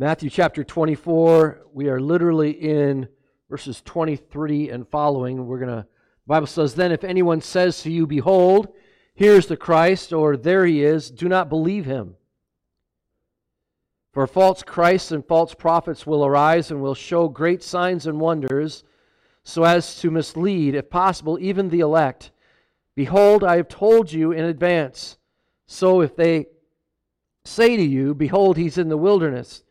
Matthew chapter 24, we are literally in verses 23 and following. We're going to, the Bible says, Then if anyone says to you, Behold, here's the Christ, or there he is, do not believe him. For false Christs and false prophets will arise and will show great signs and wonders, so as to mislead, if possible, even the elect. Behold, I have told you in advance. So if they say to you, Behold, he's in the wilderness,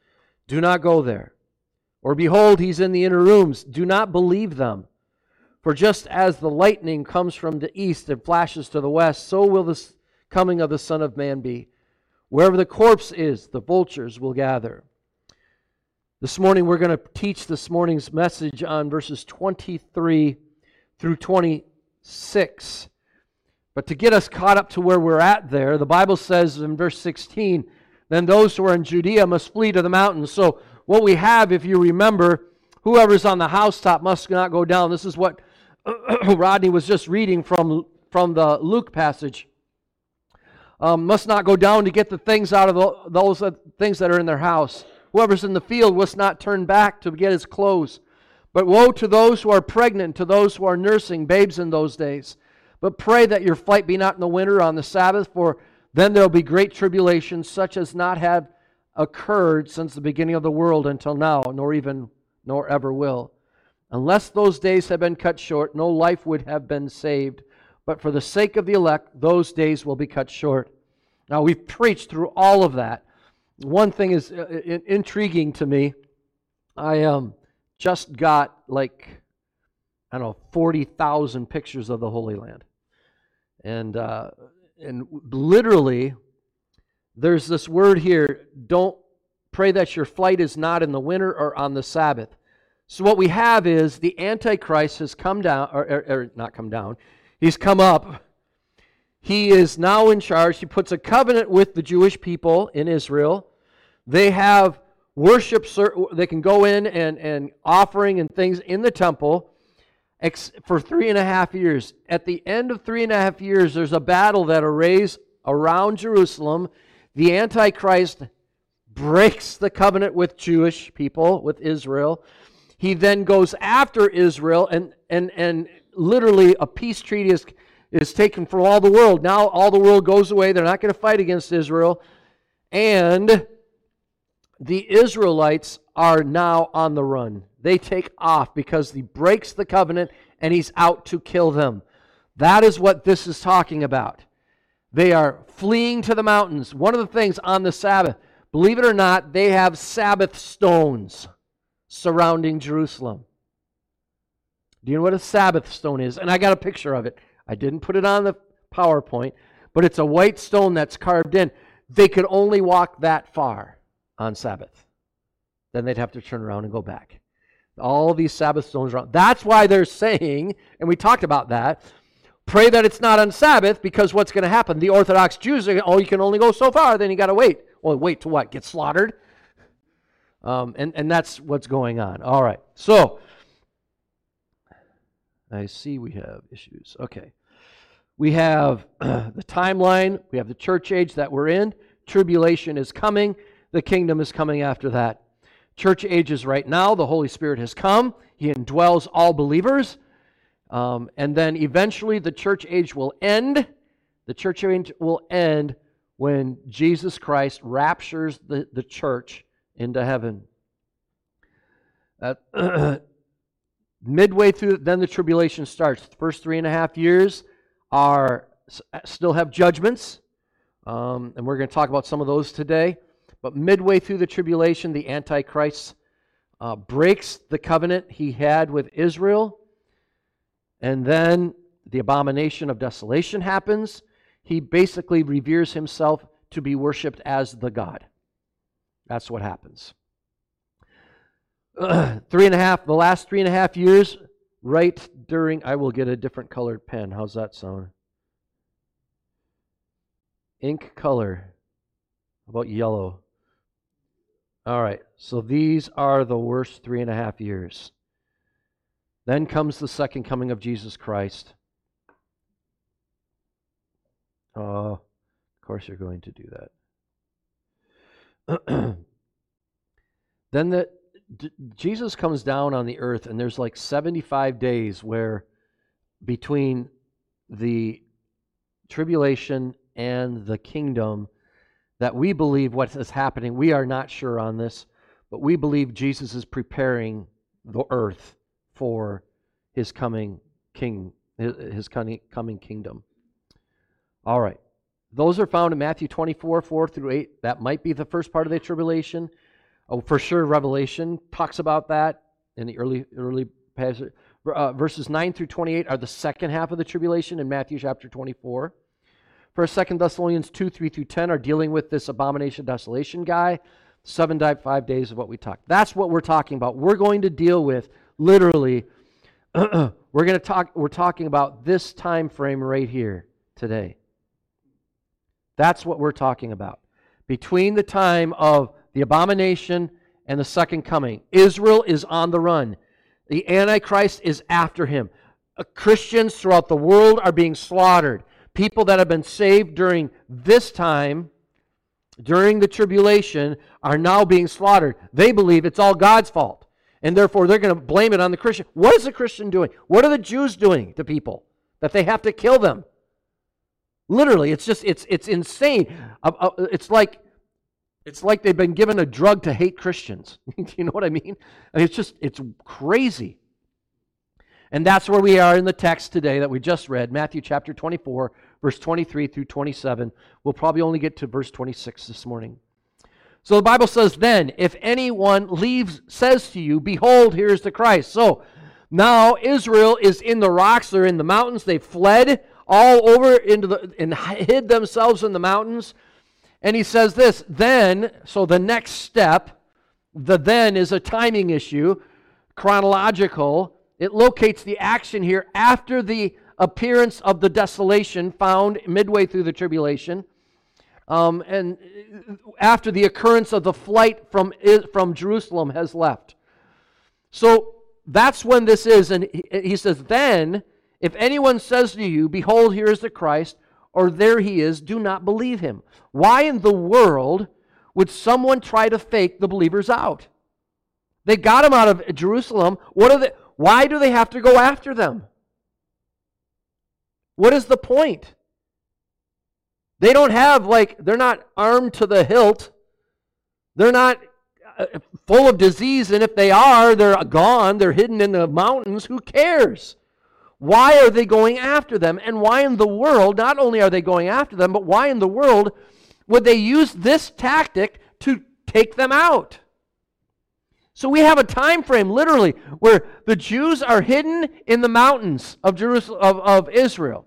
do not go there. Or behold, he's in the inner rooms, do not believe them. For just as the lightning comes from the east and flashes to the west, so will the coming of the Son of Man be. Wherever the corpse is, the vultures will gather. This morning, we're going to teach this morning's message on verses 23 through 26. But to get us caught up to where we're at there, the Bible says in verse 16, then those who are in Judea must flee to the mountains. So, what we have, if you remember, whoever's on the housetop must not go down. This is what Rodney was just reading from, from the Luke passage. Um, must not go down to get the things out of the, those uh, things that are in their house. Whoever's in the field must not turn back to get his clothes. But woe to those who are pregnant, to those who are nursing babes in those days but pray that your flight be not in the winter on the Sabbath, for then there will be great tribulation, such as not have occurred since the beginning of the world until now, nor even nor ever will. Unless those days had been cut short, no life would have been saved. But for the sake of the elect, those days will be cut short. Now, we've preached through all of that. One thing is uh, intriguing to me. I um, just got like, I don't know, 40,000 pictures of the Holy Land. And, uh, and literally, there's this word here don't pray that your flight is not in the winter or on the Sabbath. So, what we have is the Antichrist has come down, or, or, or not come down, he's come up. He is now in charge. He puts a covenant with the Jewish people in Israel. They have worship, they can go in and, and offering and things in the temple for three and a half years. At the end of three and a half years, there's a battle that arrays around Jerusalem. The Antichrist breaks the covenant with Jewish people, with Israel. He then goes after Israel, and, and, and literally a peace treaty is, is taken from all the world. Now all the world goes away. They're not going to fight against Israel. And the Israelites are now on the run they take off because he breaks the covenant and he's out to kill them. That is what this is talking about. They are fleeing to the mountains. One of the things on the Sabbath, believe it or not, they have Sabbath stones surrounding Jerusalem. Do you know what a Sabbath stone is? And I got a picture of it. I didn't put it on the PowerPoint, but it's a white stone that's carved in. They could only walk that far on Sabbath. Then they'd have to turn around and go back. All these Sabbath stones around. That's why they're saying, and we talked about that, pray that it's not on Sabbath because what's going to happen? The Orthodox Jews are, oh, you can only go so far, then you got to wait. Well, wait to what? Get slaughtered? Um, and, and that's what's going on. All right. So, I see we have issues. Okay. We have the timeline, we have the church age that we're in. Tribulation is coming, the kingdom is coming after that church ages right now. The Holy Spirit has come, He indwells all believers. Um, and then eventually the church age will end. The church age will end when Jesus Christ raptures the, the church into heaven. Uh, midway through, then the tribulation starts. The first three and a half years are still have judgments, um, and we're going to talk about some of those today. But midway through the tribulation, the Antichrist uh, breaks the covenant he had with Israel. And then the abomination of desolation happens. He basically reveres himself to be worshiped as the God. That's what happens. three and a half, the last three and a half years, right during, I will get a different colored pen. How's that sound? Ink color. How about yellow? All right, so these are the worst three and a half years. Then comes the second coming of Jesus Christ. Oh, of course you're going to do that. Then the D- Jesus comes down on the earth, and there's like 75 days where between the tribulation and the kingdom that we believe what is happening. We are not sure on this, but we believe Jesus is preparing the earth for his coming king, his coming kingdom. All right. Those are found in Matthew 24, 4 through 8. That might be the first part of the tribulation. Oh, for sure, Revelation talks about that in the early early passage. Uh, verses 9 through 28 are the second half of the tribulation in Matthew chapter 24. First, Second Thessalonians 2, 3 through 10 are dealing with this abomination desolation guy. Seven, five days of what we talked. That's what we're talking about. We're going to deal with literally. we're going to talk. We're talking about this time frame right here today. That's what we're talking about. Between the time of the abomination and the second coming. Israel is on the run. The Antichrist is after him. Uh, Christians throughout the world are being slaughtered. People that have been saved during this time, during the tribulation, are now being slaughtered. They believe it's all God's fault. And therefore, they're going to blame it on the Christian. What is the Christian doing? What are the Jews doing to people? That they have to kill them. Literally, it's just, it's, it's insane. Uh, uh, it's like it's like they've been given a drug to hate Christians. Do you know what I mean? I mean? It's just, it's crazy. And that's where we are in the text today that we just read, Matthew chapter 24, verse 23 through 27. We'll probably only get to verse 26 this morning. So the Bible says, Then, if anyone leaves, says to you, Behold, here is the Christ. So now Israel is in the rocks, they're in the mountains, they fled all over into the and hid themselves in the mountains. And he says this then, so the next step, the then is a timing issue, chronological. It locates the action here after the appearance of the desolation found midway through the tribulation. Um, and after the occurrence of the flight from, from Jerusalem has left. So that's when this is. And he, he says, Then, if anyone says to you, Behold, here is the Christ, or there he is, do not believe him. Why in the world would someone try to fake the believers out? They got him out of Jerusalem. What are they, why do they have to go after them? What is the point? They don't have, like, they're not armed to the hilt. They're not uh, full of disease, and if they are, they're gone. They're hidden in the mountains. Who cares? Why are they going after them? And why in the world, not only are they going after them, but why in the world would they use this tactic to take them out? So we have a time frame, literally, where the Jews are hidden in the mountains of Jerusalem of, of Israel.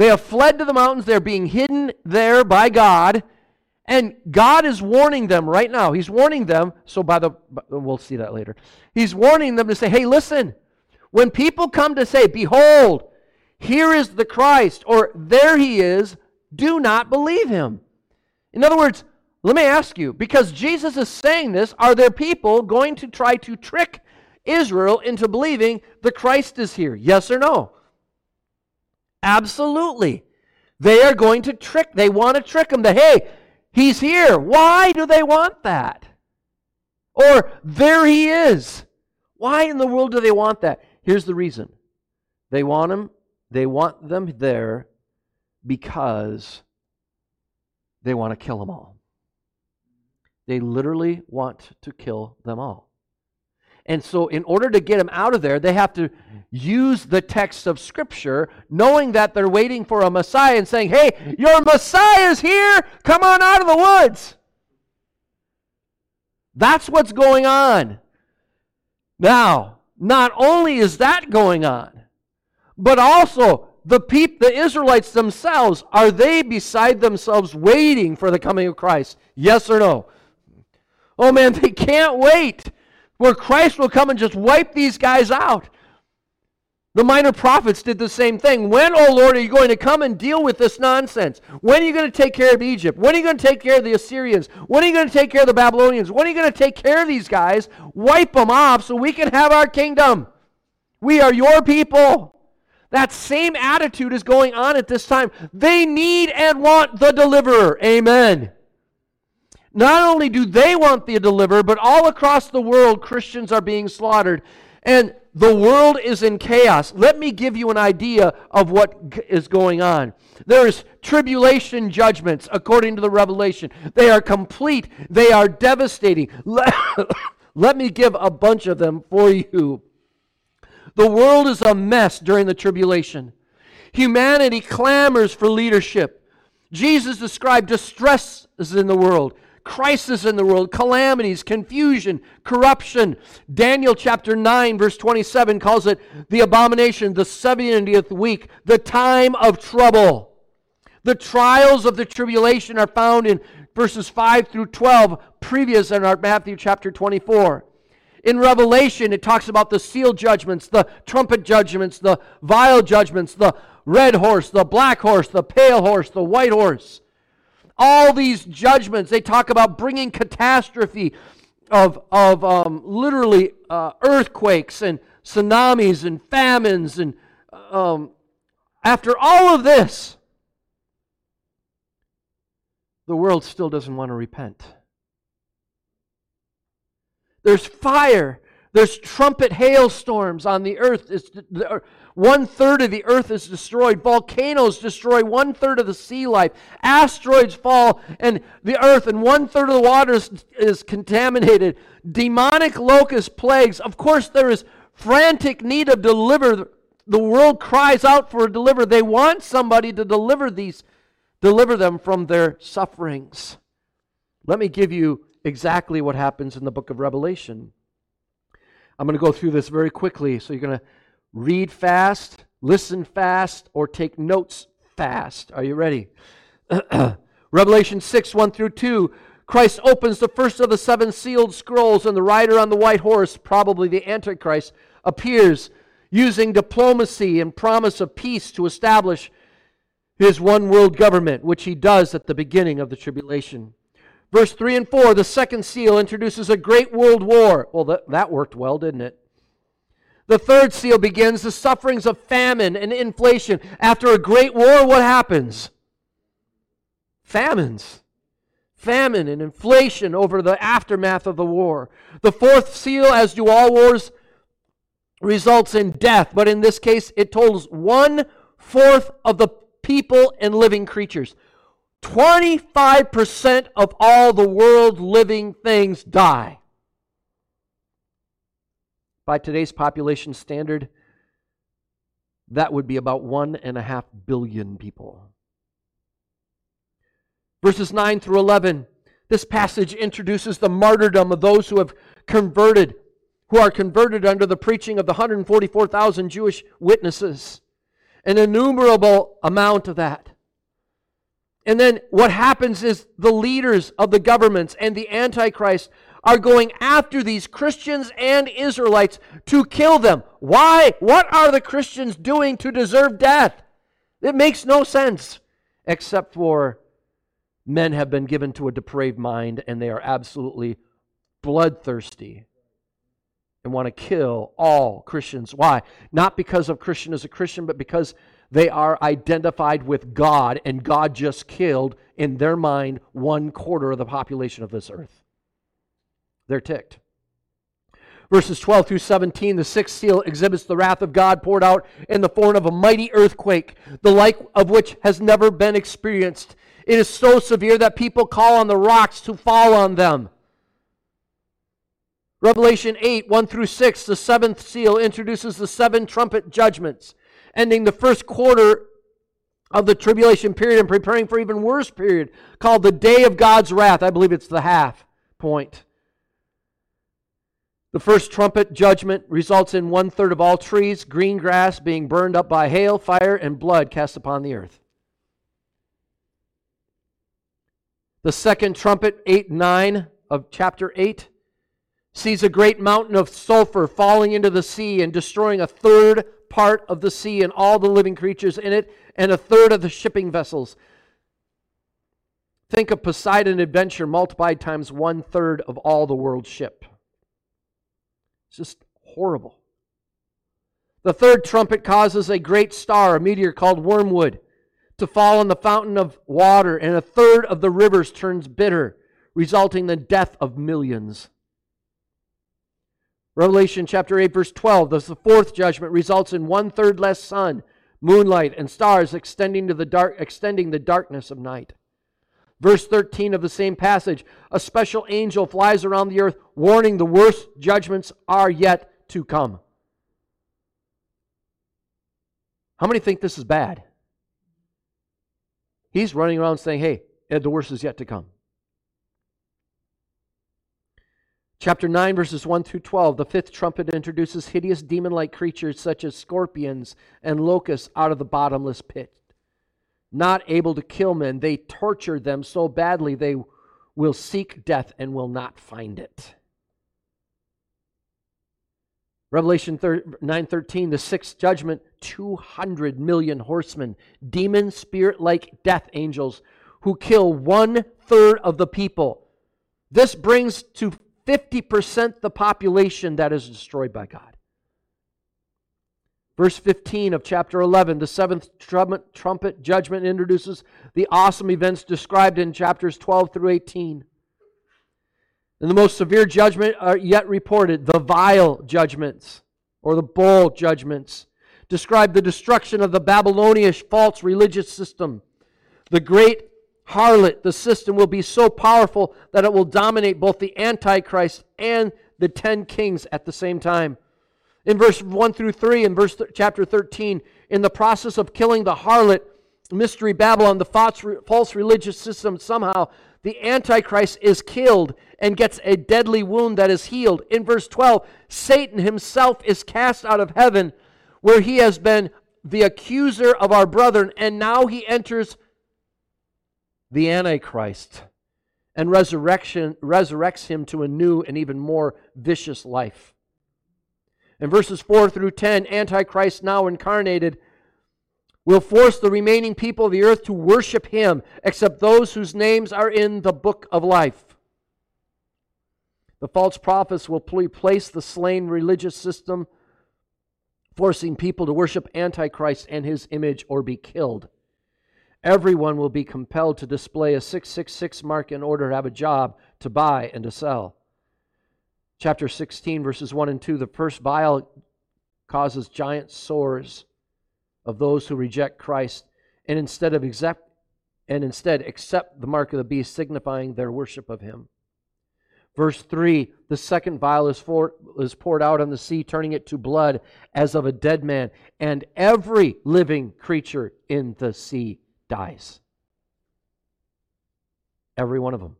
They have fled to the mountains, they're being hidden there by God. And God is warning them right now. He's warning them. So, by the, we'll see that later. He's warning them to say, hey, listen, when people come to say, Behold, here is the Christ, or there he is, do not believe him. In other words, let me ask you, because Jesus is saying this, are there people going to try to trick Israel into believing the Christ is here? Yes or no? Absolutely. They are going to trick, they want to trick them that, hey, he's here. Why do they want that? Or there he is. Why in the world do they want that? Here's the reason. They want them, they want them there because they want to kill them all. They literally want to kill them all. And so, in order to get them out of there, they have to use the text of Scripture, knowing that they're waiting for a Messiah and saying, Hey, your Messiah is here. Come on out of the woods. That's what's going on. Now, not only is that going on, but also the peop, the Israelites themselves, are they beside themselves waiting for the coming of Christ? Yes or no? Oh man, they can't wait where Christ will come and just wipe these guys out. The minor prophets did the same thing. When, oh Lord, are you going to come and deal with this nonsense? When are you going to take care of Egypt? When are you going to take care of the Assyrians? When are you going to take care of the Babylonians? When are you going to take care of these guys? Wipe them off so we can have our kingdom. We are your people. That same attitude is going on at this time. They need and want the deliverer. Amen. Not only do they want the deliverer, but all across the world, Christians are being slaughtered. And the world is in chaos. Let me give you an idea of what is going on. There's tribulation judgments according to the revelation. They are complete, they are devastating. Let me give a bunch of them for you. The world is a mess during the tribulation. Humanity clamors for leadership. Jesus described distresses in the world crisis in the world, calamities, confusion, corruption. Daniel chapter 9, verse 27 calls it the abomination, the 70th week, the time of trouble. The trials of the tribulation are found in verses 5 through 12, previous in our Matthew chapter 24. In Revelation, it talks about the seal judgments, the trumpet judgments, the vial judgments, the red horse, the black horse, the pale horse, the white horse all these judgments. They talk about bringing catastrophe of, of um, literally uh, earthquakes and tsunamis and famines. And um, after all of this, the world still doesn't want to repent. There's fire. There's trumpet hailstorms on the earth. It's, the, one third of the earth is destroyed. Volcanoes destroy one third of the sea life. Asteroids fall and the earth, and one third of the water is, is contaminated. Demonic locust plagues. Of course, there is frantic need of deliver. The world cries out for a deliver. They want somebody to deliver these, deliver them from their sufferings. Let me give you exactly what happens in the book of Revelation. I'm going to go through this very quickly, so you're going to read fast, listen fast, or take notes fast. Are you ready? Revelation 6 1 through 2. Christ opens the first of the seven sealed scrolls, and the rider on the white horse, probably the Antichrist, appears using diplomacy and promise of peace to establish his one world government, which he does at the beginning of the tribulation. Verse 3 and 4, the second seal introduces a great world war. Well, that, that worked well, didn't it? The third seal begins the sufferings of famine and inflation. After a great war, what happens? Famines. Famine and inflation over the aftermath of the war. The fourth seal, as do all wars, results in death, but in this case, it totals one fourth of the people and living creatures. 25% of all the world living things die by today's population standard, that would be about one and a half billion people. Verses 9 through 11, this passage introduces the martyrdom of those who have converted, who are converted under the preaching of the 144,000 Jewish witnesses. An innumerable amount of that. And then what happens is the leaders of the governments and the Antichrist are going after these Christians and Israelites to kill them. Why? What are the Christians doing to deserve death? It makes no sense, except for men have been given to a depraved mind and they are absolutely bloodthirsty and want to kill all Christians. Why? Not because of Christian as a Christian, but because they are identified with God and God just killed, in their mind, one quarter of the population of this earth. They're ticked. Verses 12 through 17, the sixth seal exhibits the wrath of God poured out in the form of a mighty earthquake, the like of which has never been experienced. It is so severe that people call on the rocks to fall on them. Revelation 8, 1 through 6, the seventh seal introduces the seven trumpet judgments, ending the first quarter of the tribulation period and preparing for even worse period called the day of God's wrath. I believe it's the half point. The first trumpet judgment results in one third of all trees, green grass being burned up by hail, fire, and blood cast upon the earth. The second trumpet, 8 9 of chapter 8, sees a great mountain of sulfur falling into the sea and destroying a third part of the sea and all the living creatures in it, and a third of the shipping vessels. Think of Poseidon adventure multiplied times one third of all the world's ship. It's just horrible. The third trumpet causes a great star, a meteor called wormwood, to fall on the fountain of water, and a third of the rivers turns bitter. resulting in the death of millions. Revelation chapter 8, verse 12, the fourth judgment results in one third less sun, moonlight, and stars extending, to the dark, extending the darkness of night. Verse 13 of the same passage, a special angel flies around the earth, warning the worst judgments are yet to come. How many think this is bad? He's running around saying, hey, the worst is yet to come. Chapter 9, verses 1 through 12. The fifth trumpet introduces hideous demon like creatures such as scorpions and locusts out of the bottomless pit. Not able to kill men, they torture them so badly they will seek death and will not find it. Revelation 9:13 the sixth judgment 200 million horsemen demon spirit like death angels who kill one third of the people this brings to 50% the population that is destroyed by God Verse 15 of chapter 11, the seventh trumpet, trumpet, judgment introduces the awesome events described in chapters 12 through 18. And the most severe judgment are yet reported, the vial judgments, or the bowl judgments, describe the destruction of the Babylonian false religious system. The great harlot, the system, will be so powerful that it will dominate both the Antichrist and the ten kings at the same time. In verse 1 through 3, in verse th- chapter 13, in the process of killing the harlot, mystery Babylon, the false, false religious system, somehow the Antichrist is killed and gets a deadly wound that is healed. In verse 12, Satan himself is cast out of heaven, where he has been the accuser of our brethren, and now he enters the Antichrist and resurrection resurrects him to a new and even more vicious life. In verses 4 through 10, Antichrist, now incarnated, will force the remaining people of the earth to worship him, except those whose names are in the book of life. The false prophets will replace the slain religious system, forcing people to worship Antichrist and his image or be killed. Everyone will be compelled to display a 666 mark in order to have a job to buy and to sell chapter 16, verses 1 and 2, the first vial causes giant sores of those who reject Christ and instead of accept and instead accept the mark of the beast, signifying their worship of him. Verse 3 The second vial is, for, is poured out on the sea, turning it to blood as of a dead man, and every living creature in the sea dies. Every one of them.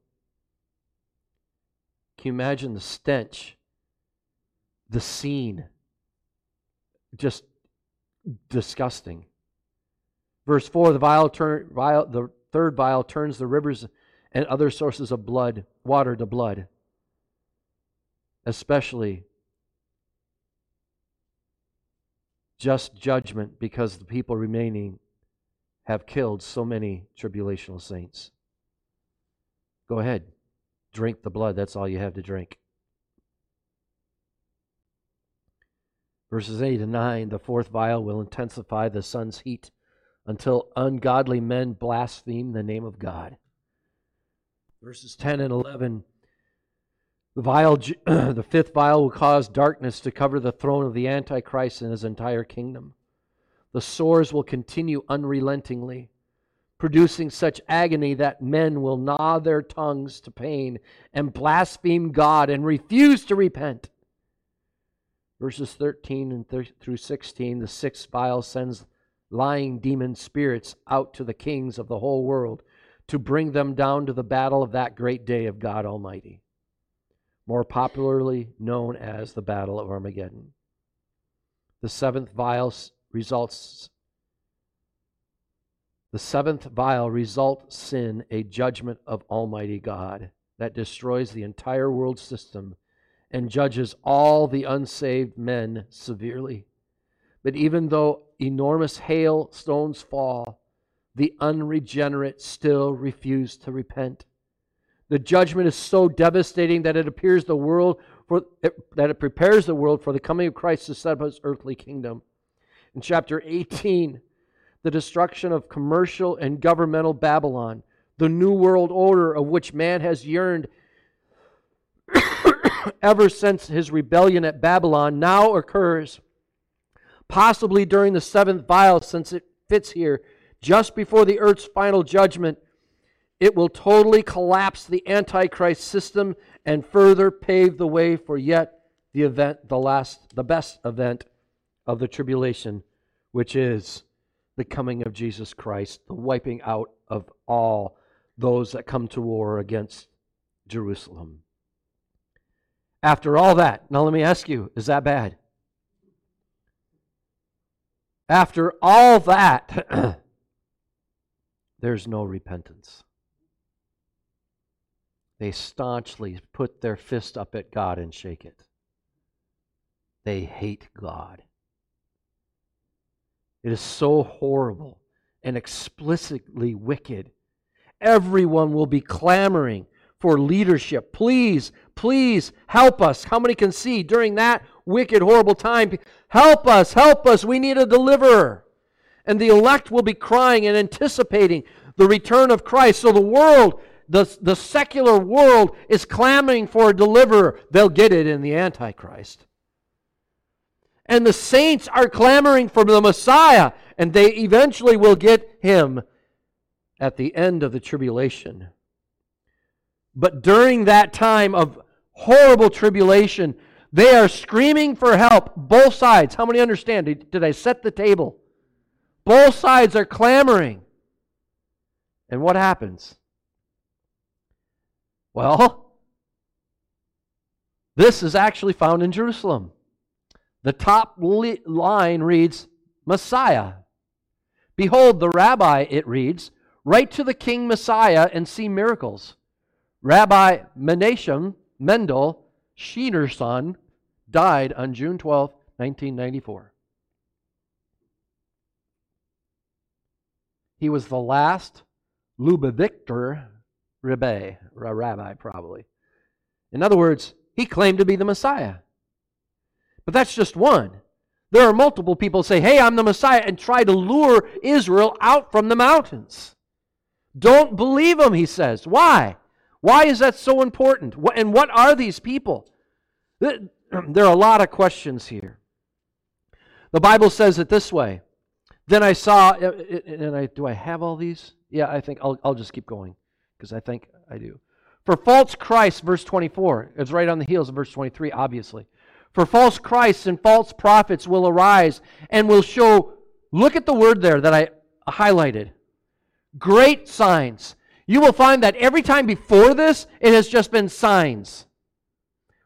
Can you imagine the stench, the scene? Just disgusting. Verse 4 the, turn, the third vial turns the rivers and other sources of blood, water to blood, especially just judgment because the people remaining have killed so many tribulational saints. Go ahead. Drink the blood. That's all you have to drink. Verses 8 and 9 the fourth vial will intensify the sun's heat until ungodly men blaspheme the name of God. Verses 10 and 11 the vial the fifth vial will cause darkness to cover the throne of the antichrist and his entire kingdom. The sores will continue unrelentingly producing such agony that men will gnaw their tongues to pain and blaspheme God and refuse to repent. Verses 13 and th- through 16, the sixth vial sends lying demon spirits out to the kings of the whole world to bring them down to the battle of that great day of God Almighty, more popularly known as the Battle of Armageddon. The seventh vial results the seventh vial results sin, a judgment of Almighty God that destroys the entire world system and judges all the unsaved men severely. But even though enormous hailstones fall, the unregenerate still refuse to repent. The judgment is so devastating that it appears the world for that it prepares the world for the coming of Christ to set up his earthly kingdom. In chapter 18, the destruction of commercial and governmental Babylon, the new world order of which man has yearned ever since his rebellion at Babylon now occurs, possibly during the seventh vial, since it fits here, just before the earth's final judgment. It will totally collapse the Antichrist system and further pave the way for yet the event, the last, the best event of the tribulation, which is the coming of Jesus Christ, the wiping out of all those that come to war against Jerusalem. After all that, now let me ask you, is that bad? After all that, there's no repentance. They staunchly put their fist up at God and shake it. They hate God. It is so horrible and explicitly wicked. Everyone will be clamoring for leadership. Please, please help us. How many can see during that wicked, horrible time? Help us, help us. We need a deliverer. And the elect will be crying and anticipating the return of Christ. So the world, the, the secular world, is clamoring for a deliverer. They'll get it in the Antichrist. And the saints are clamoring for the Messiah, and they eventually will get him at the end of the tribulation. But during that time of horrible tribulation, they are screaming for help, both sides. How many understand? Did I set the table? Both sides are clamoring. And what happens? Well, this is actually found in Jerusalem. The top line reads, Messiah. Behold, the rabbi, it reads, write to the king Messiah and see miracles. Rabbi Menachem Mendel Schneerson died on June 12, 1994. He was the last Lubavitcher rabbi, rabbi probably. In other words, he claimed to be the Messiah. But that's just one. There are multiple people say, hey, I'm the Messiah, and try to lure Israel out from the mountains. Don't believe them, he says. Why? Why is that so important? And what are these people? There are a lot of questions here. The Bible says it this way. Then I saw, uh, uh, and I do I have all these? Yeah, I think I'll, I'll just keep going because I think I do. For false Christ, verse 24, it's right on the heels of verse 23, obviously. For false Christs and false prophets will arise and will show, look at the word there that I highlighted great signs. You will find that every time before this, it has just been signs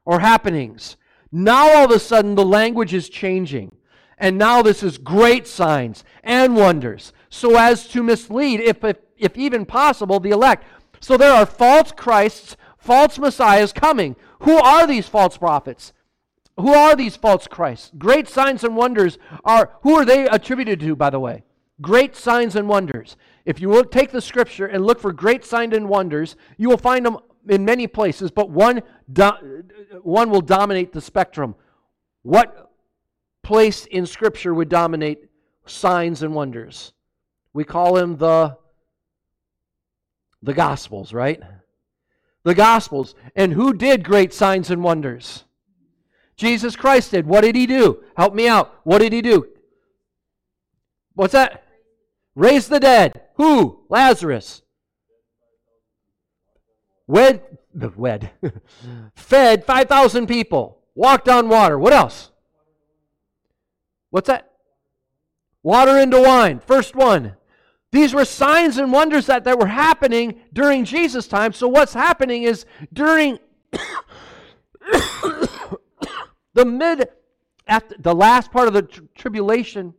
or happenings. Now all of a sudden, the language is changing. And now this is great signs and wonders, so as to mislead, if, if, if even possible, the elect. So there are false Christs, false messiahs coming. Who are these false prophets? Who are these false Christs? Great signs and wonders are, who are they attributed to, by the way? Great signs and wonders. If you will take the scripture and look for great signs and wonders, you will find them in many places, but one, do, one will dominate the spectrum. What place in scripture would dominate signs and wonders? We call them the the gospels, right? The gospels. And who did great signs and wonders? Jesus Christ did. What did he do? Help me out. What did he do? What's that? Raise the dead. Who? Lazarus. Wed, wed. Fed 5,000 people. Walked on water. What else? What's that? Water into wine. First one. These were signs and wonders that, that were happening during Jesus' time. So, what's happening is during the mid, at the last part of the tr- tribulation,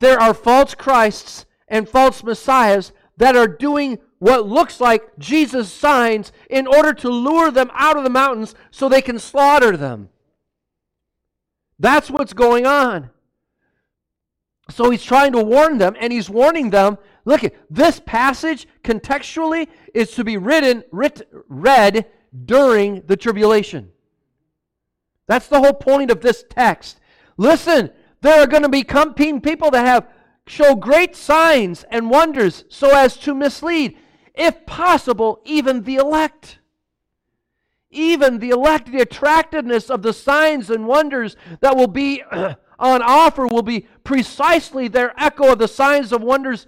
there are false Christs and false messiahs that are doing what looks like Jesus' signs in order to lure them out of the mountains so they can slaughter them. That's what's going on. So he's trying to warn them, and he's warning them look, at this passage contextually is to be written, writ, read during the tribulation. That's the whole point of this text. Listen, there are going to be competing people that have show great signs and wonders so as to mislead. if possible, even the elect. Even the elect, the attractiveness of the signs and wonders that will be on offer will be precisely their echo of the signs and wonders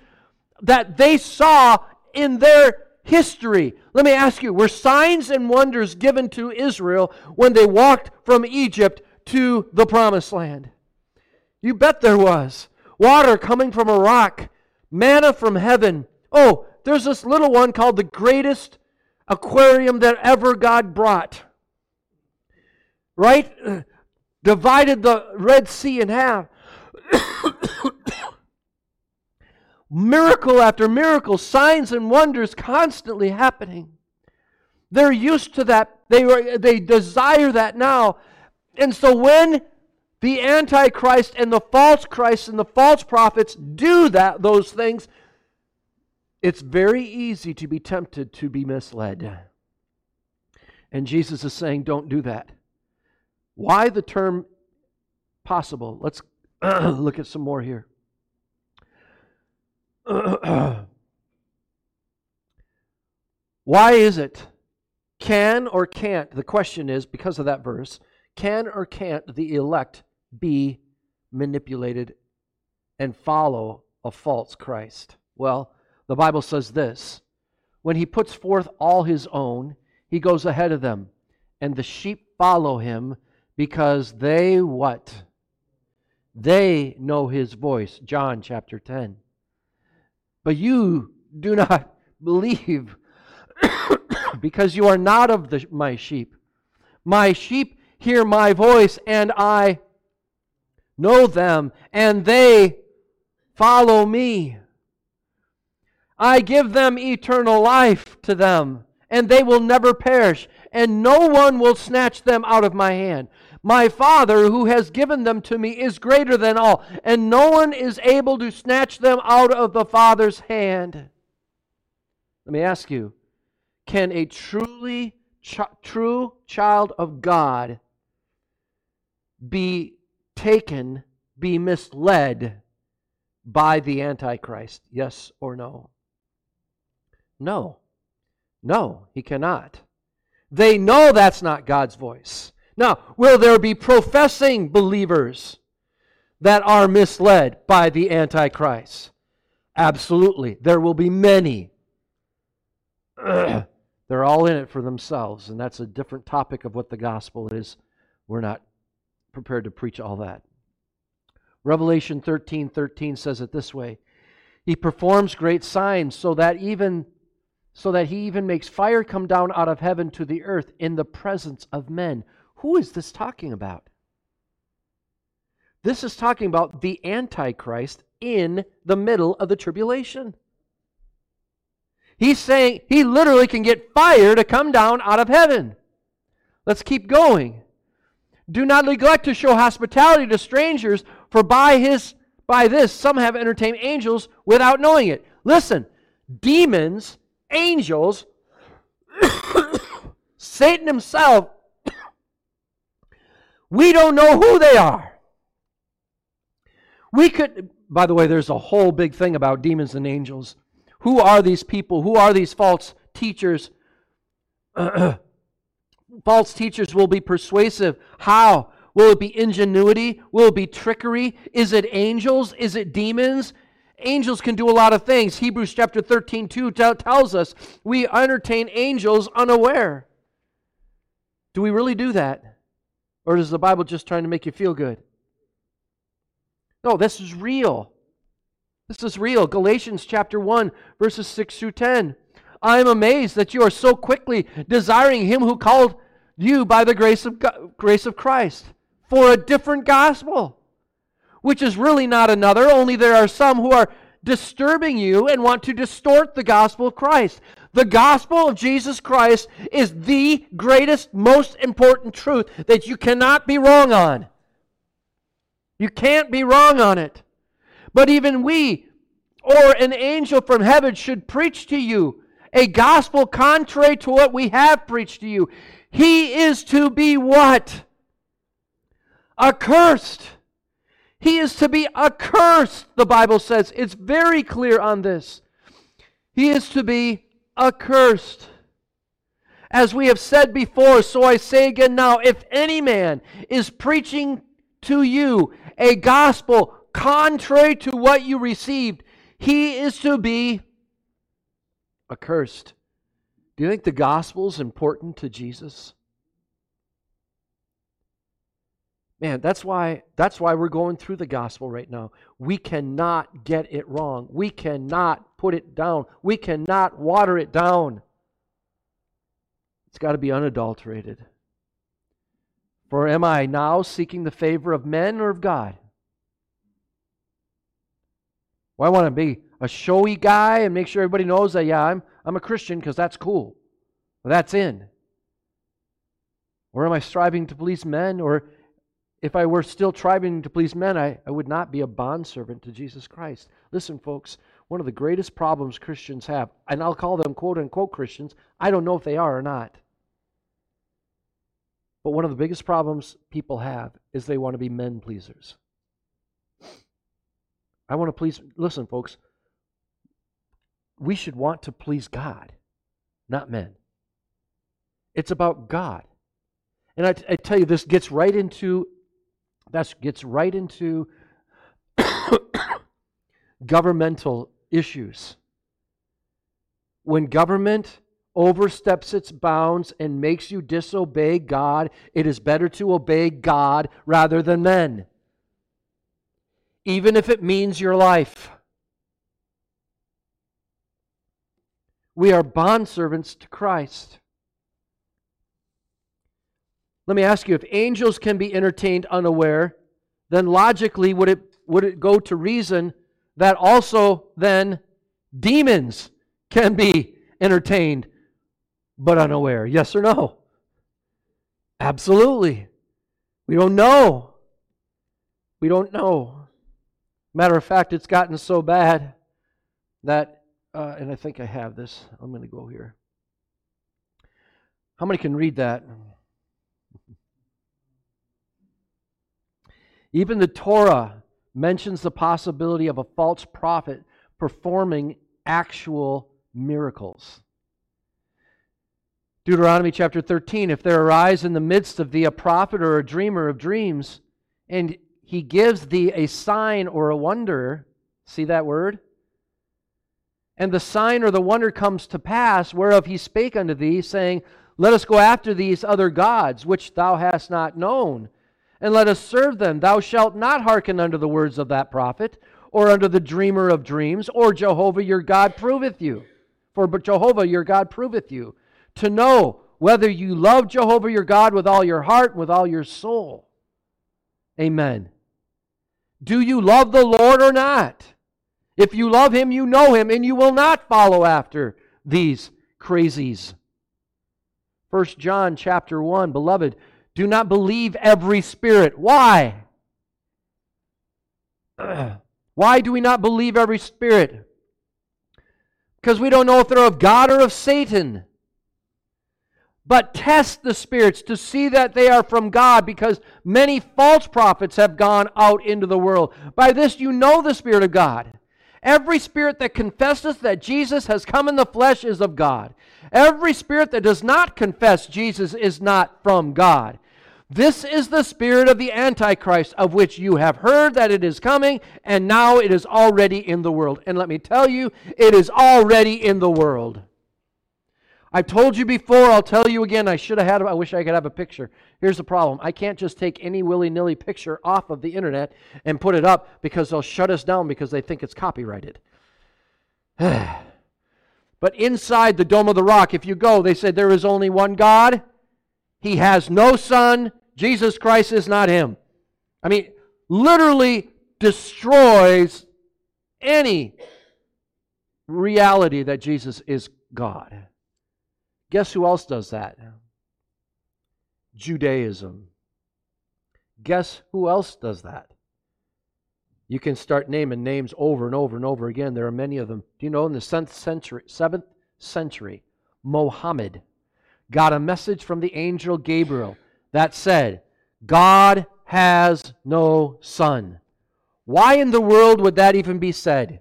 that they saw in their history. Let me ask you were signs and wonders given to Israel when they walked from Egypt to the promised land? You bet there was. Water coming from a rock, manna from heaven. Oh, there's this little one called the greatest aquarium that ever God brought. Right? Uh, divided the Red Sea in half. Miracle after miracle, signs and wonders constantly happening. They're used to that. They, were, they desire that now. And so when the Antichrist and the false Christ and the false prophets do that, those things, it's very easy to be tempted to be misled. And Jesus is saying, don't do that. Why the term possible? Let's look at some more here. Why is it? Can or can't, the question is, because of that verse, can or can't the elect be manipulated and follow a false Christ? Well, the Bible says this When he puts forth all his own, he goes ahead of them, and the sheep follow him because they what? They know his voice. John chapter 10. But you do not believe because you are not of the, my sheep. My sheep hear my voice, and I know them, and they follow me. I give them eternal life to them, and they will never perish, and no one will snatch them out of my hand. My Father, who has given them to me, is greater than all, and no one is able to snatch them out of the Father's hand. Let me ask you can a truly ch- true child of God be taken, be misled by the Antichrist? Yes or no? No. No, he cannot. They know that's not God's voice. Now, will there be professing believers that are misled by the Antichrist? Absolutely. There will be many. They're all in it for themselves, and that's a different topic of what the gospel is. We're not prepared to preach all that. Revelation 13 13 says it this way He performs great signs so that even so that he even makes fire come down out of heaven to the earth in the presence of men. Who is this talking about? This is talking about the Antichrist in the middle of the tribulation. He's saying he literally can get fire to come down out of heaven. Let's keep going. Do not neglect to show hospitality to strangers, for by his by this some have entertained angels without knowing it. Listen, demons, angels, Satan himself we don't know who they are. We could, by the way, there's a whole big thing about demons and angels. Who are these people? Who are these false teachers? false teachers will be persuasive. How? Will it be ingenuity? Will it be trickery? Is it angels? Is it demons? Angels can do a lot of things. Hebrews chapter 13, 2 t- tells us we entertain angels unaware. Do we really do that? Or is the Bible just trying to make you feel good? No, this is real. This is real. Galatians chapter 1, verses 6 through 10. I am amazed that you are so quickly desiring him who called you by the grace of, grace of Christ for a different gospel, which is really not another, only there are some who are disturbing you and want to distort the gospel of Christ. The gospel of Jesus Christ is the greatest, most important truth that you cannot be wrong on. You can't be wrong on it. But even we or an angel from heaven should preach to you a gospel contrary to what we have preached to you. He is to be what? Accursed. He is to be accursed, the Bible says. It's very clear on this. He is to be accursed. As we have said before, so I say again now if any man is preaching to you a gospel contrary to what you received, he is to be accursed. Do you think the gospel is important to Jesus? Man, that's why that's why we're going through the gospel right now. We cannot get it wrong. We cannot put it down. We cannot water it down. It's got to be unadulterated. For am I now seeking the favor of men or of God? Well, I want to be a showy guy and make sure everybody knows that, yeah, I'm, I'm a Christian because that's cool. Well, that's in. Or am I striving to please men? Or if I were still striving to please men, I, I would not be a bondservant to Jesus Christ. Listen, folks, one of the greatest problems Christians have, and I'll call them quote unquote Christians, I don't know if they are or not. But one of the biggest problems people have is they want to be men pleasers. I want to please, listen, folks, we should want to please God, not men. It's about God. And I, I tell you, this gets right into that gets right into governmental issues. When government oversteps its bounds and makes you disobey God, it is better to obey God rather than men, even if it means your life. We are bondservants to Christ. Let me ask you if angels can be entertained unaware, then logically would it, would it go to reason that also then demons can be entertained but unaware? Yes or no? Absolutely. We don't know. We don't know. Matter of fact, it's gotten so bad that, uh, and I think I have this. I'm going to go here. How many can read that? Even the Torah mentions the possibility of a false prophet performing actual miracles. Deuteronomy chapter 13 If there arise in the midst of thee a prophet or a dreamer of dreams, and he gives thee a sign or a wonder, see that word? And the sign or the wonder comes to pass, whereof he spake unto thee, saying, Let us go after these other gods, which thou hast not known, and let us serve them. Thou shalt not hearken unto the words of that prophet, or unto the dreamer of dreams, or Jehovah your God proveth you. For but Jehovah your God proveth you to know whether you love Jehovah your God with all your heart, with all your soul. Amen. Do you love the Lord or not? If you love him, you know him, and you will not follow after these crazies. 1 John chapter 1, beloved, do not believe every spirit. Why? Why do we not believe every spirit? Because we don't know if they're of God or of Satan. But test the spirits to see that they are from God, because many false prophets have gone out into the world. By this you know the Spirit of God. Every spirit that confesseth that Jesus has come in the flesh is of God. Every spirit that does not confess Jesus is not from God. This is the spirit of the Antichrist, of which you have heard that it is coming, and now it is already in the world. And let me tell you, it is already in the world. I've told you before, I'll tell you again. I should have had, I wish I could have a picture. Here's the problem I can't just take any willy nilly picture off of the internet and put it up because they'll shut us down because they think it's copyrighted. but inside the Dome of the Rock, if you go, they said there is only one God. He has no son. Jesus Christ is not him. I mean, literally destroys any reality that Jesus is God. Guess who else does that? Judaism. Guess who else does that? You can start naming names over and over and over again. There are many of them. Do you know in the seventh century, seventh century, Mohammed got a message from the angel Gabriel that said, God has no son. Why in the world would that even be said?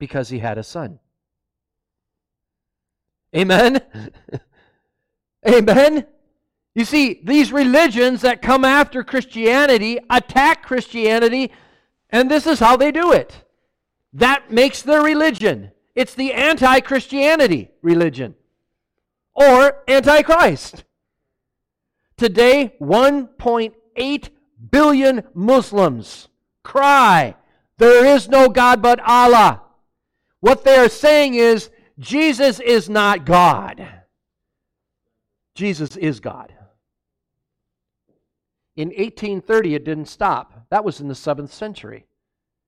Because he had a son. Amen? Amen? You see, these religions that come after Christianity attack Christianity, and this is how they do it. That makes their religion. It's the anti Christianity religion or antichrist. Today, 1.8 billion Muslims cry, There is no God but Allah. What they are saying is, Jesus is not God. Jesus is God. In 1830, it didn't stop. That was in the 7th century.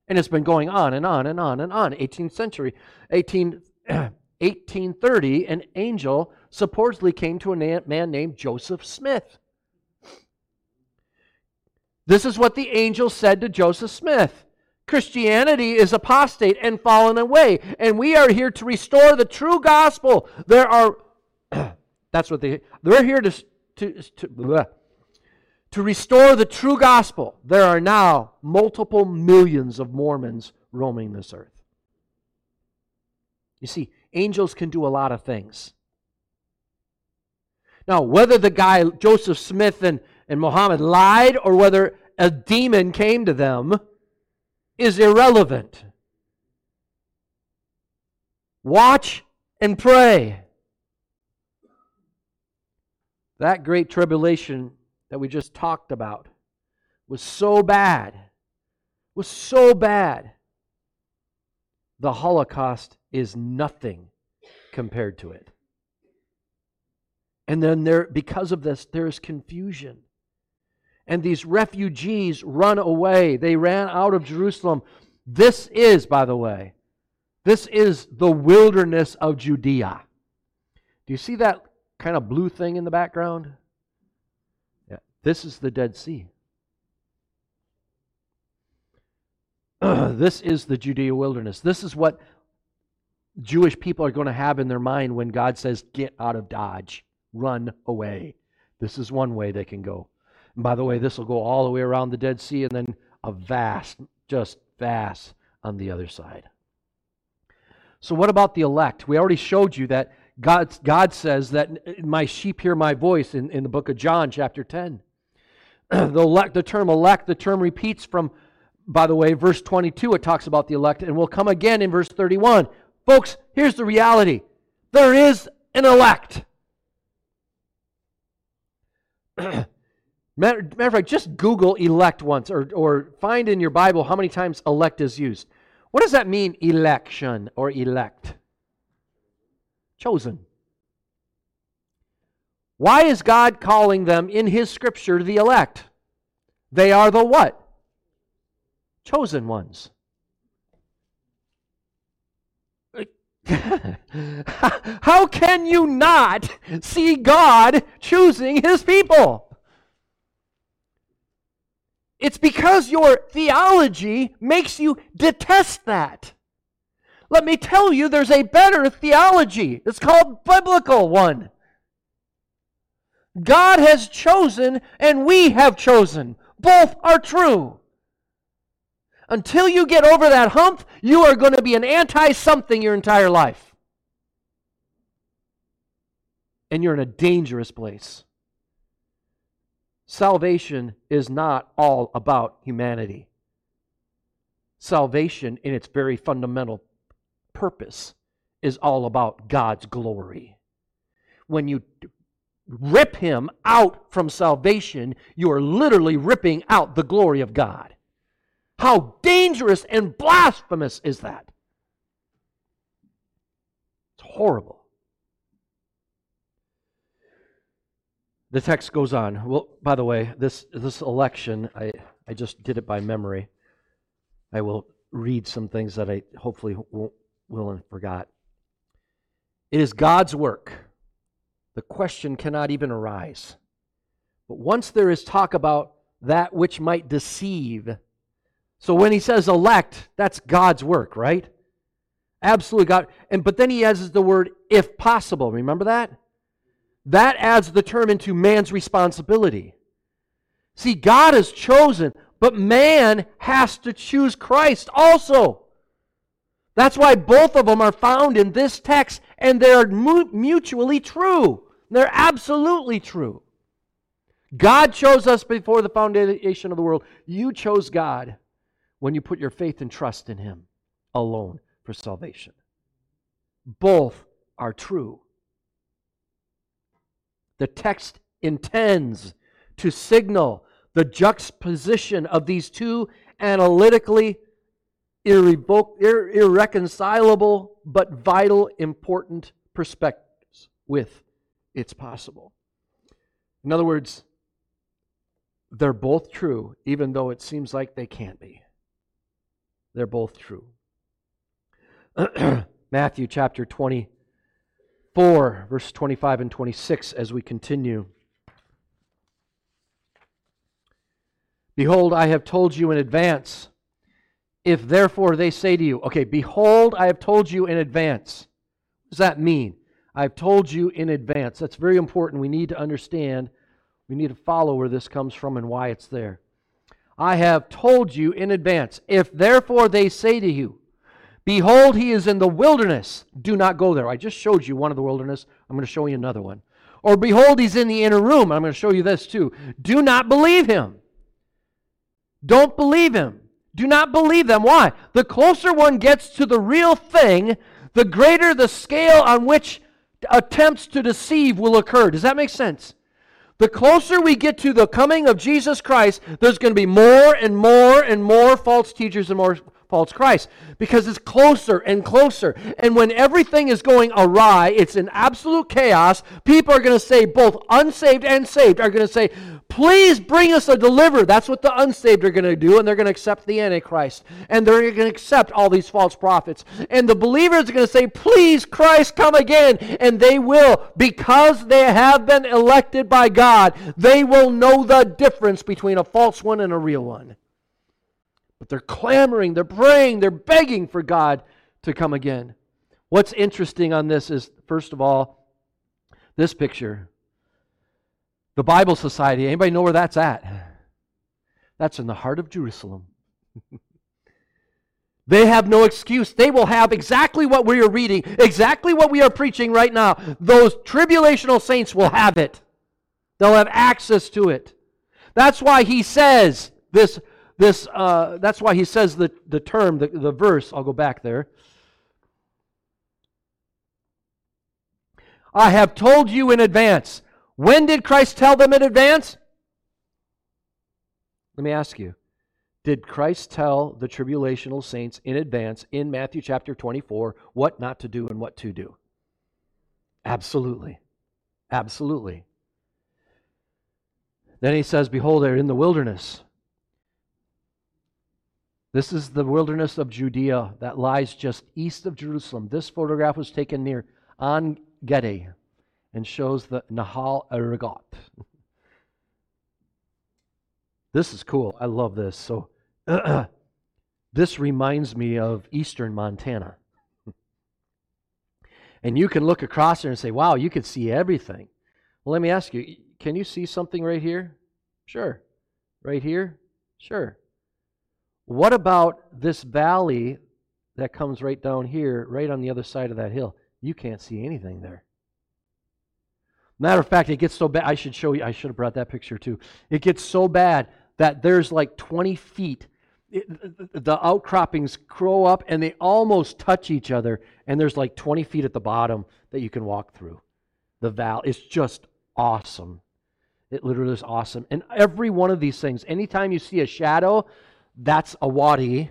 And it's been going on and on and on and on. 18th century, 18, 1830, an angel supposedly came to a man named Joseph Smith. This is what the angel said to Joseph Smith. Christianity is apostate and fallen away, and we are here to restore the true gospel. There are, that's what they, they're here to, to, to, bleh, to restore the true gospel. There are now multiple millions of Mormons roaming this earth. You see, angels can do a lot of things. Now, whether the guy, Joseph Smith and, and Muhammad, lied or whether a demon came to them is irrelevant. Watch and pray. That great tribulation that we just talked about was so bad, was so bad. The Holocaust is nothing compared to it. And then there because of this there is confusion. And these refugees run away. They ran out of Jerusalem. This is, by the way, this is the wilderness of Judea. Do you see that kind of blue thing in the background? Yeah, this is the Dead Sea. this is the Judea wilderness. This is what Jewish people are going to have in their mind when God says, Get out of Dodge, run away. This is one way they can go. By the way, this will go all the way around the Dead Sea and then a vast, just vast on the other side. So, what about the elect? We already showed you that God, God says that my sheep hear my voice in, in the book of John, chapter 10. the, elect, the term elect, the term repeats from, by the way, verse 22, it talks about the elect, and will come again in verse 31. Folks, here's the reality there is an elect. Matter, matter of fact, just Google elect once or, or find in your Bible how many times elect is used. What does that mean, election or elect? Chosen. Why is God calling them in His scripture the elect? They are the what? Chosen ones. How can you not see God choosing His people? It's because your theology makes you detest that. Let me tell you, there's a better theology. It's called biblical one. God has chosen and we have chosen. Both are true. Until you get over that hump, you are going to be an anti something your entire life. And you're in a dangerous place salvation is not all about humanity. Salvation, in its very fundamental purpose, is all about God's glory. When you rip him out from salvation, you are literally ripping out the glory of God. How dangerous and blasphemous is that? It's horrible. The text goes on. Well, by the way, this, this election, I, I just did it by memory. I will read some things that I hopefully won't, will and forgot. It is God's work. The question cannot even arise. But once there is talk about that which might deceive, so when he says elect, that's God's work, right? Absolutely God. And but then he has the word if possible. Remember that? That adds the term into man's responsibility. See, God has chosen, but man has to choose Christ also. That's why both of them are found in this text and they're mutually true. They're absolutely true. God chose us before the foundation of the world. You chose God when you put your faith and trust in Him alone for salvation. Both are true. The text intends to signal the juxtaposition of these two analytically ir- irreconcilable but vital, important perspectives with it's possible. In other words, they're both true, even though it seems like they can't be. They're both true. Matthew chapter 24, verse 25 and 26, as we continue. Behold, I have told you in advance. If therefore they say to you, okay, behold, I have told you in advance. What does that mean? I've told you in advance. That's very important. We need to understand, we need to follow where this comes from and why it's there. I have told you in advance. If therefore they say to you, Behold, he is in the wilderness, do not go there. I just showed you one of the wilderness. I'm going to show you another one. Or behold, he's in the inner room. I'm going to show you this too. Do not believe him. Don't believe him. Do not believe them. Why? The closer one gets to the real thing, the greater the scale on which attempts to deceive will occur. Does that make sense? The closer we get to the coming of Jesus Christ, there's going to be more and more and more false teachers and more false Christ because it's closer and closer. And when everything is going awry, it's in absolute chaos. People are going to say, both unsaved and saved, are going to say, Please bring us a deliverer. That's what the unsaved are going to do, and they're going to accept the Antichrist. And they're going to accept all these false prophets. And the believers are going to say, Please, Christ, come again. And they will. Because they have been elected by God, they will know the difference between a false one and a real one. But they're clamoring, they're praying, they're begging for God to come again. What's interesting on this is, first of all, this picture. The Bible Society, anybody know where that's at? That's in the heart of Jerusalem. they have no excuse. They will have exactly what we are reading, exactly what we are preaching right now. Those tribulational saints will have it. They'll have access to it. That's why he says this. This. Uh, that's why he says the, the term, the, the verse. I'll go back there. I have told you in advance. When did Christ tell them in advance? Let me ask you. Did Christ tell the tribulational saints in advance in Matthew chapter 24 what not to do and what to do? Absolutely. Absolutely. Then he says, Behold, they're in the wilderness. This is the wilderness of Judea that lies just east of Jerusalem. This photograph was taken near En Gedi and shows the Nahal Arugot. this is cool. I love this. So, this reminds me of eastern Montana. and you can look across there and say, wow, you could see everything. Well, let me ask you can you see something right here? Sure. Right here? Sure. What about this valley that comes right down here, right on the other side of that hill? You can't see anything there. Matter of fact, it gets so bad. I should show you. I should have brought that picture too. It gets so bad that there's like 20 feet. It, the outcroppings grow up and they almost touch each other, and there's like 20 feet at the bottom that you can walk through. The valley. It's just awesome. It literally is awesome. And every one of these things, anytime you see a shadow, that's a wadi,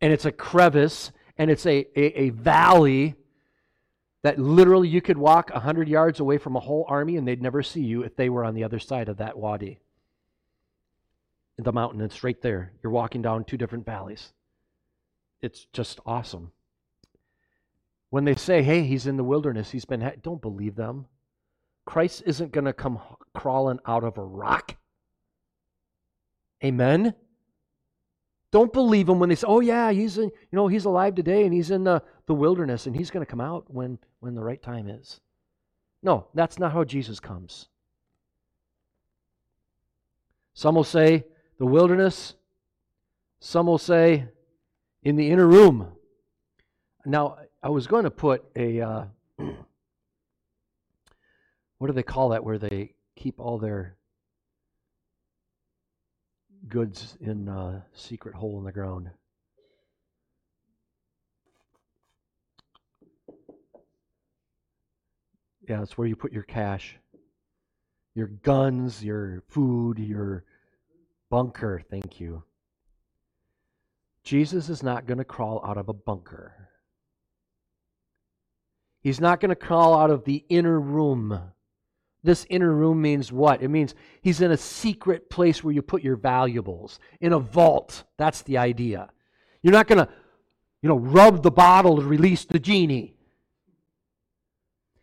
and it's a crevice, and it's a, a, a valley that literally you could walk 100 yards away from a whole army and they'd never see you if they were on the other side of that wadi. The mountain, it's right there. You're walking down two different valleys. It's just awesome. When they say, hey, he's in the wilderness, he's been, don't believe them. Christ isn't going to come crawling out of a rock. Amen? Don't believe them when they say, "Oh yeah, he's in, you know he's alive today and he's in the, the wilderness and he's going to come out when when the right time is." No, that's not how Jesus comes. Some will say the wilderness. Some will say in the inner room. Now, I was going to put a, uh, what do they call that, where they keep all their goods in a secret hole in the ground? Yeah, it's where you put your cash, your guns, your food, your bunker. Thank you. Jesus is not going to crawl out of a bunker. He's not going to crawl out of the inner room. This inner room means what? It means he's in a secret place where you put your valuables, in a vault. That's the idea. You're not going to, you know, rub the bottle to release the genie.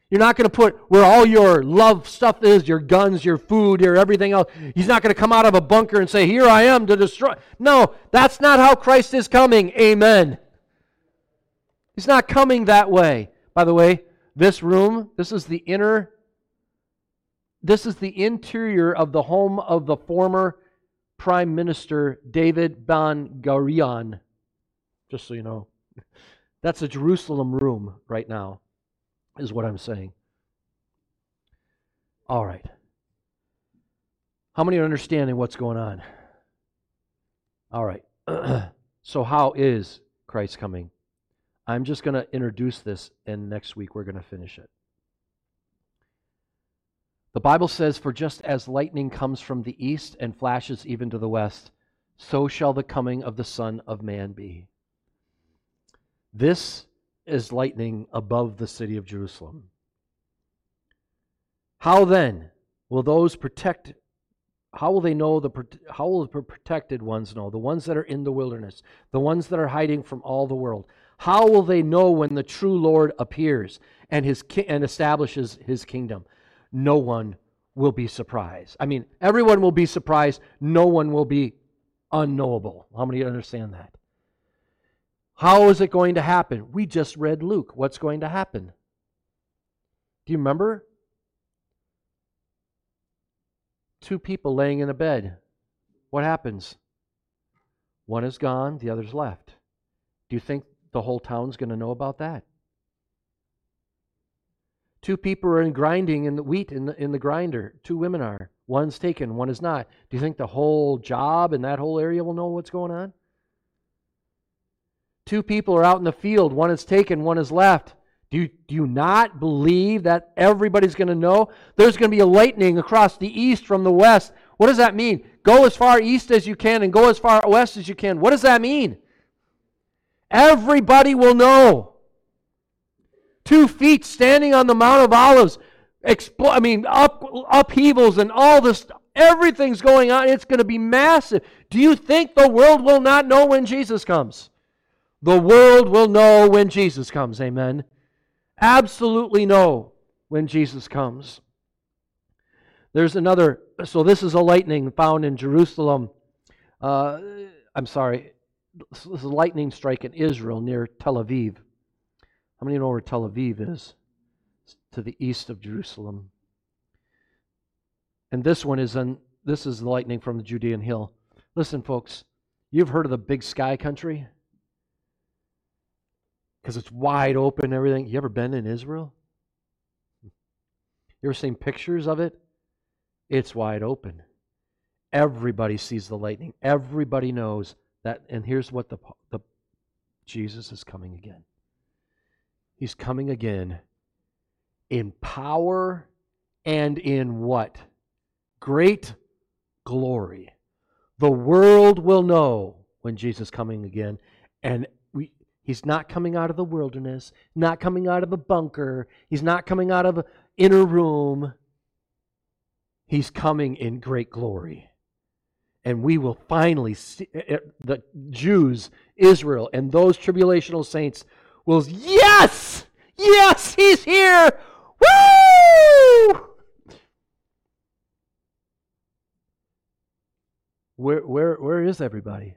You're not going to put where all your love stuff is, your guns, your food, your everything else. He's not going to come out of a bunker and say, Here I am to destroy. No, that's not how Christ is coming. Amen. He's not coming that way. By the way, this room, this is the inner, this is the interior of the home of the former Prime Minister David Ben Gurion. Just so you know. That's a Jerusalem room right now is what I'm saying. All right. How many are understanding what's going on? All right. so, how is Christ coming? I'm just going to introduce this, and next week we're going to finish it. The Bible says, For just as lightning comes from the east and flashes even to the west, so shall the coming of the Son of Man be. This is lightning above the city of Jerusalem. How then will those protect how will they know the how will the protected ones know the ones that are in the wilderness the ones that are hiding from all the world how will they know when the true lord appears and his and establishes his kingdom no one will be surprised i mean everyone will be surprised no one will be unknowable how many understand that how is it going to happen? We just read Luke. What's going to happen? Do you remember? Two people laying in a bed. What happens? One is gone, the other's left. Do you think the whole town's going to know about that? Two people are in grinding in the wheat in the, in the grinder. Two women are. One's taken, one is not. Do you think the whole job in that whole area will know what's going on? Two people are out in the field, one is taken, one is left. Do you, do you not believe that everybody's going to know? There's going to be a lightning across the east from the west. What does that mean? Go as far east as you can and go as far west as you can. What does that mean? Everybody will know. Two feet standing on the Mount of Olives. I mean, up, upheavals and all this. Everything's going on. It's going to be massive. Do you think the world will not know when Jesus comes? The world will know when Jesus comes. Amen. Absolutely know when Jesus comes. There's another, so this is a lightning found in Jerusalem. Uh, I'm sorry, this is a lightning strike in Israel near Tel Aviv. How many know where Tel Aviv is? It's to the east of Jerusalem. And this one is on, this is the lightning from the Judean hill. Listen, folks, you've heard of the big sky country? because it's wide open everything. You ever been in Israel? You ever seen pictures of it? It's wide open. Everybody sees the lightning. Everybody knows that. And here's what the, the Jesus is coming again. He's coming again in power and in what? Great glory. The world will know when Jesus coming again, and we, He's not coming out of the wilderness, not coming out of a bunker, he's not coming out of an inner room. He's coming in great glory. And we will finally see eh, eh, the Jews, Israel, and those tribulational saints will, yes, yes, he's here. Woo! Where, where, where is everybody?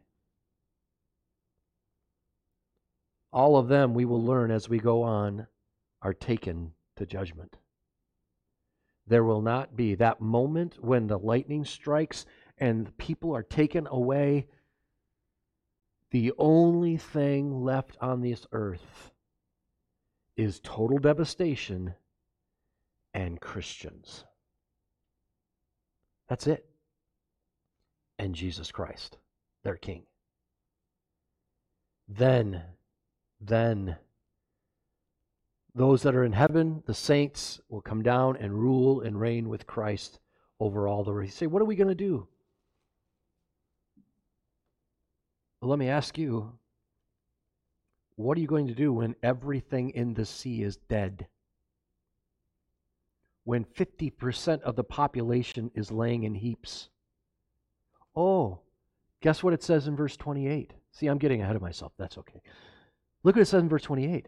all of them we will learn as we go on are taken to judgment. There will not be that moment when the lightning strikes and people are taken away. The only thing left on this earth is total devastation and Christians. That's it. And Jesus Christ, their King. Then, then, those that are in heaven, the saints, will come down and rule and reign with Christ over all the earth. You say, what are we going to do? Well, let me ask you, what are you going to do when everything in the sea is dead? When 50% of the population is laying in heaps? Oh, guess what it says in verse 28? See, I'm getting ahead of myself. That's okay. Look what it says in verse 28.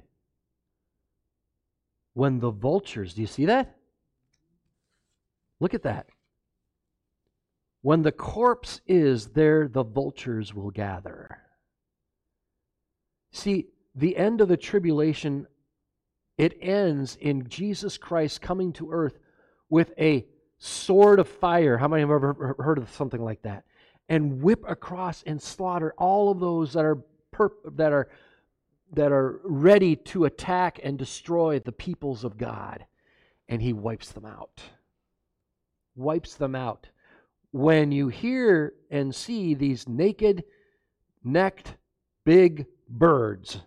When the vultures, do you see that? Look at that. When the corpse is there, the vultures will gather. See, the end of the tribulation, it ends in Jesus Christ coming to earth with a sword of fire. How many have ever heard of something like that? And whip across and slaughter all of those that are perp- that are that are ready to attack and destroy the peoples of God. And he wipes them out. Wipes them out. When you hear and see these naked, necked, big birds,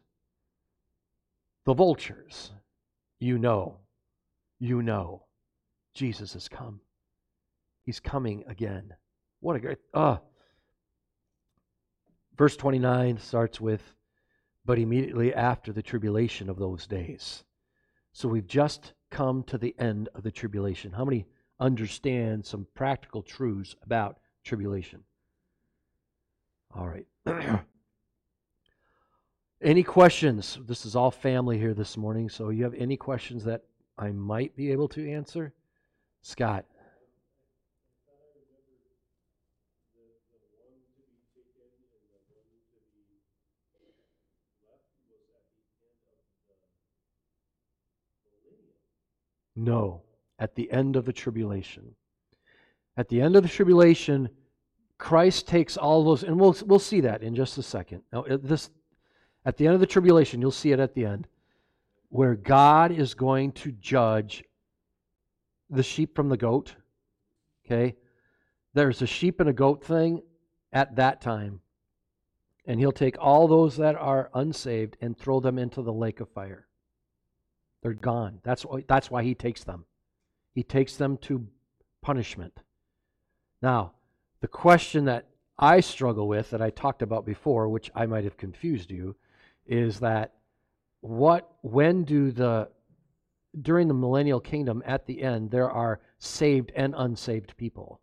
the vultures, you know, you know, Jesus has come. He's coming again. What a great. Uh, verse 29 starts with, but immediately after the tribulation of those days. So we've just come to the end of the tribulation. How many understand some practical truths about tribulation? All right. any questions? This is all family here this morning, so you have any questions that I might be able to answer? Scott. No, at the end of the tribulation. At the end of the tribulation, Christ takes all those, and we'll, we'll see that in just a second. Now, this, at the end of the tribulation, you'll see it at the end, where God is going to judge the sheep from the goat. Okay? There's a sheep and a goat thing at that time. And he'll take all those that are unsaved and throw them into the lake of fire. They're gone. That's why, that's why he takes them. He takes them to punishment. Now, the question that I struggle with, that I talked about before, which I might have confused you, is that what, when do the, during the millennial kingdom at the end, there are saved and unsaved people?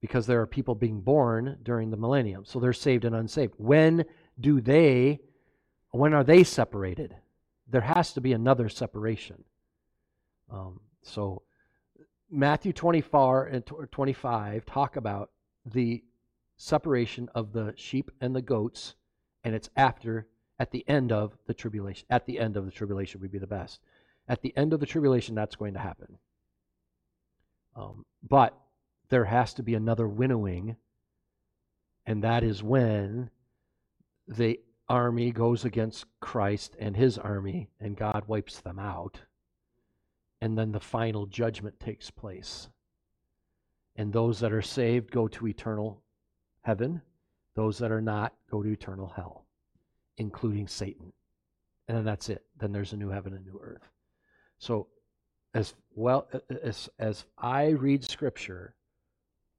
Because there are people being born during the millennium. So they're saved and unsaved. When do they, when are they separated? there has to be another separation. Um, so Matthew 24 and 25 talk about the separation of the sheep and the goats, and it's after, at the end of the tribulation. At the end of the tribulation would be the best. At the end of the tribulation, that's going to happen. Um, but there has to be another winnowing, and that is when the army goes against Christ and his army, and God wipes them out. And then the final judgment takes place. And those that are saved go to eternal heaven, those that are not go to eternal hell, including Satan. And then that's it. Then there's a new heaven and new earth. So, as well as, as I read Scripture,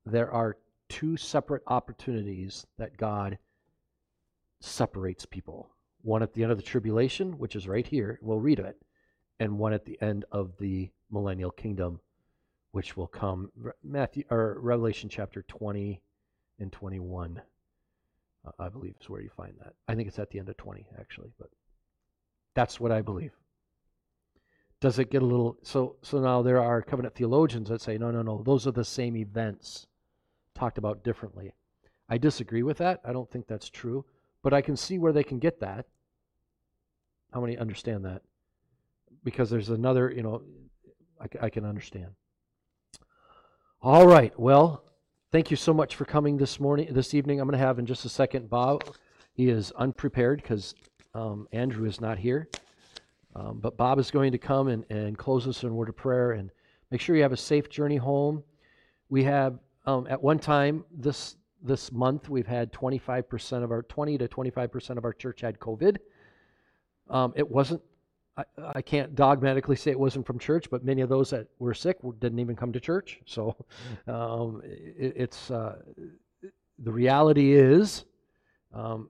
there are two separate opportunities that God separates people. One at the end of the tribulation, which is right here, we'll read it, and one at the end of the millennial kingdom, which will come. Matthew or Revelation chapter 20 and 21, uh, I believe is where you find that. I think it's at the end of 20 actually, but that's what I believe. Does it get a little so so now there are covenant theologians that say no no no those are the same events talked about differently. I disagree with that. I don't think that's true. But I can see where they can get that. How many understand that? Because there's another, you know, I, I can understand. All right. Well, thank you so much for coming this morning, this evening. I'm going to have in just a second Bob. He is unprepared because um, Andrew is not here. Um, but Bob is going to come and, and close us in a word of prayer and make sure you have a safe journey home. We have, um, at one time this this month, we've had 25% of our 20 to 25% of our church had COVID. Um, it wasn't. I, I can't dogmatically say it wasn't from church, but many of those that were sick didn't even come to church. So um, it, it's uh, the reality is um,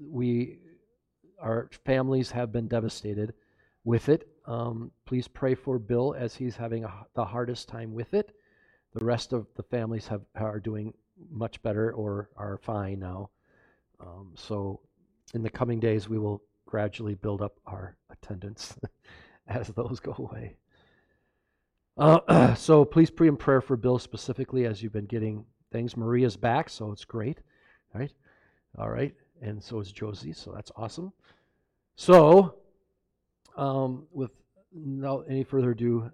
we our families have been devastated with it. Um, please pray for Bill as he's having a, the hardest time with it. The rest of the families have are doing much better or are fine now. Um, so, in the coming days, we will gradually build up our attendance as those go away. Uh, so, please pray in prayer for Bill specifically as you've been getting things. Maria's back, so it's great. Right? All right. And so is Josie, so that's awesome. So, um, with no any further ado,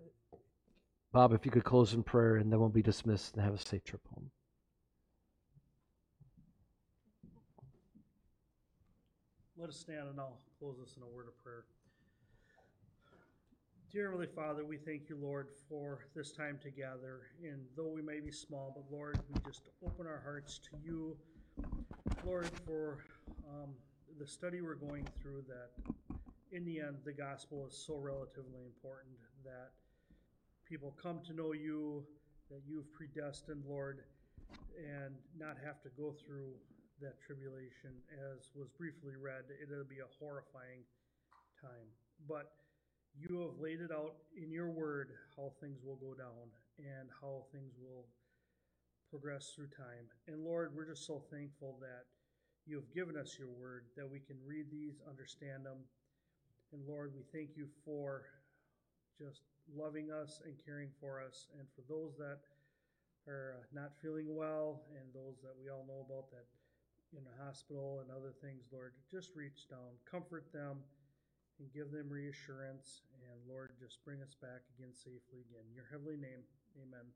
Bob, if you could close in prayer, and then we'll be dismissed and have a safe trip home. Let us stand and I'll close this in a word of prayer. Dear Heavenly Father, we thank you, Lord, for this time together. And though we may be small, but Lord, we just open our hearts to you, Lord, for um, the study we're going through. That in the end, the gospel is so relatively important that people come to know you, that you've predestined, Lord, and not have to go through that tribulation, as was briefly read, it'll be a horrifying time. But you have laid it out in your word how things will go down and how things will progress through time. And Lord, we're just so thankful that you have given us your word, that we can read these, understand them. And Lord, we thank you for just loving us and caring for us. And for those that are not feeling well and those that we all know about that in the hospital and other things, Lord, just reach down, comfort them, and give them reassurance. And Lord, just bring us back again safely again. In your heavenly name, amen.